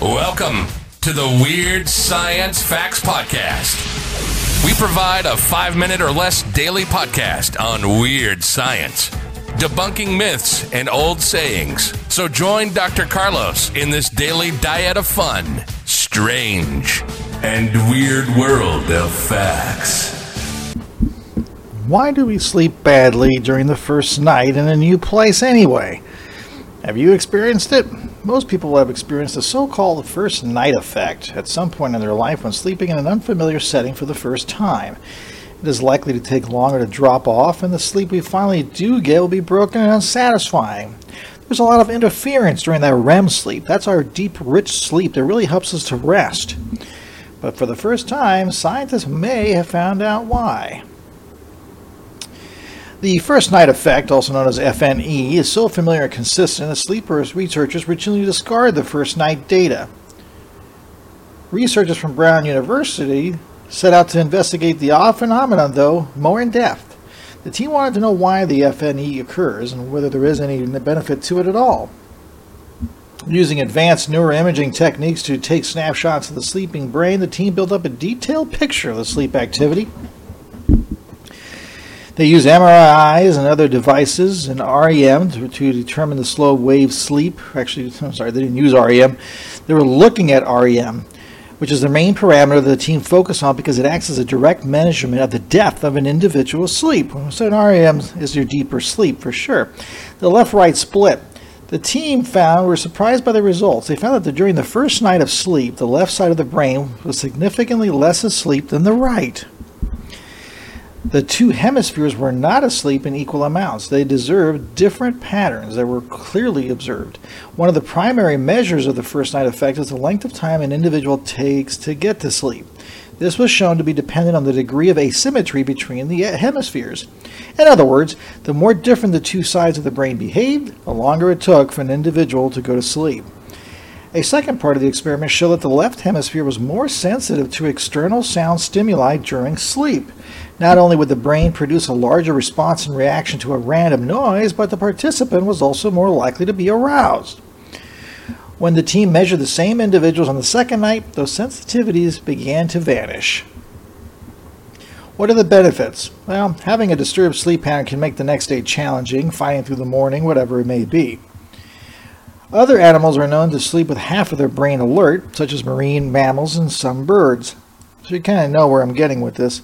Welcome to the Weird Science Facts Podcast. We provide a five minute or less daily podcast on weird science, debunking myths and old sayings. So join Dr. Carlos in this daily diet of fun, strange, and weird world of facts. Why do we sleep badly during the first night in a new place anyway? Have you experienced it? Most people have experienced the so called first night effect at some point in their life when sleeping in an unfamiliar setting for the first time. It is likely to take longer to drop off, and the sleep we finally do get will be broken and unsatisfying. There's a lot of interference during that REM sleep. That's our deep, rich sleep that really helps us to rest. But for the first time, scientists may have found out why. The first night effect, also known as FNE, is so familiar and consistent that sleepers researchers routinely discard the first night data. Researchers from Brown University set out to investigate the odd phenomenon, though, more in depth. The team wanted to know why the FNE occurs and whether there is any benefit to it at all. Using advanced neuroimaging techniques to take snapshots of the sleeping brain, the team built up a detailed picture of the sleep activity. They use MRIs and other devices and REM to, to determine the slow wave sleep. Actually, I'm sorry, they didn't use REM. They were looking at REM, which is the main parameter that the team focused on because it acts as a direct measurement of the depth of an individual's sleep. So an REM is your deeper sleep for sure. The left-right split. The team found were surprised by the results. They found that during the first night of sleep, the left side of the brain was significantly less asleep than the right. The two hemispheres were not asleep in equal amounts. They deserved different patterns that were clearly observed. One of the primary measures of the first night effect is the length of time an individual takes to get to sleep. This was shown to be dependent on the degree of asymmetry between the uh, hemispheres. In other words, the more different the two sides of the brain behaved, the longer it took for an individual to go to sleep. A second part of the experiment showed that the left hemisphere was more sensitive to external sound stimuli during sleep. Not only would the brain produce a larger response in reaction to a random noise, but the participant was also more likely to be aroused. When the team measured the same individuals on the second night, those sensitivities began to vanish. What are the benefits? Well, having a disturbed sleep pattern can make the next day challenging, fighting through the morning, whatever it may be. Other animals are known to sleep with half of their brain alert, such as marine mammals and some birds. So you kind of know where I'm getting with this.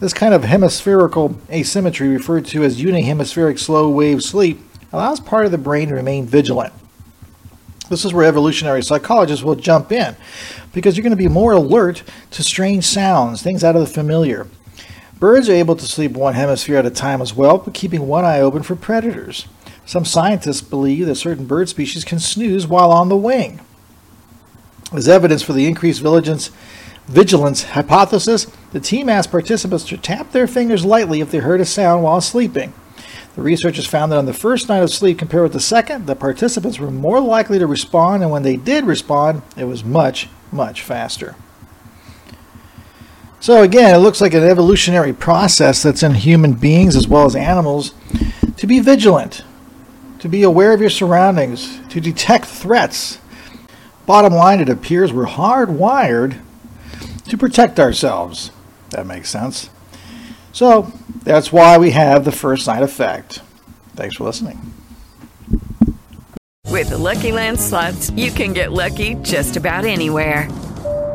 This kind of hemispherical asymmetry, referred to as unihemispheric slow wave sleep, allows part of the brain to remain vigilant. This is where evolutionary psychologists will jump in, because you're going to be more alert to strange sounds, things out of the familiar. Birds are able to sleep one hemisphere at a time as well, but keeping one eye open for predators. Some scientists believe that certain bird species can snooze while on the wing. As evidence for the increased vigilance, vigilance hypothesis, the team asked participants to tap their fingers lightly if they heard a sound while sleeping. The researchers found that on the first night of sleep compared with the second, the participants were more likely to respond, and when they did respond, it was much, much faster. So, again, it looks like an evolutionary process that's in human beings as well as animals to be vigilant, to be aware of your surroundings, to detect threats. Bottom line, it appears we're hardwired to protect ourselves. That makes sense. So that's why we have the first sign effect. Thanks for listening. With the Lucky Land slots, you can get lucky just about anywhere.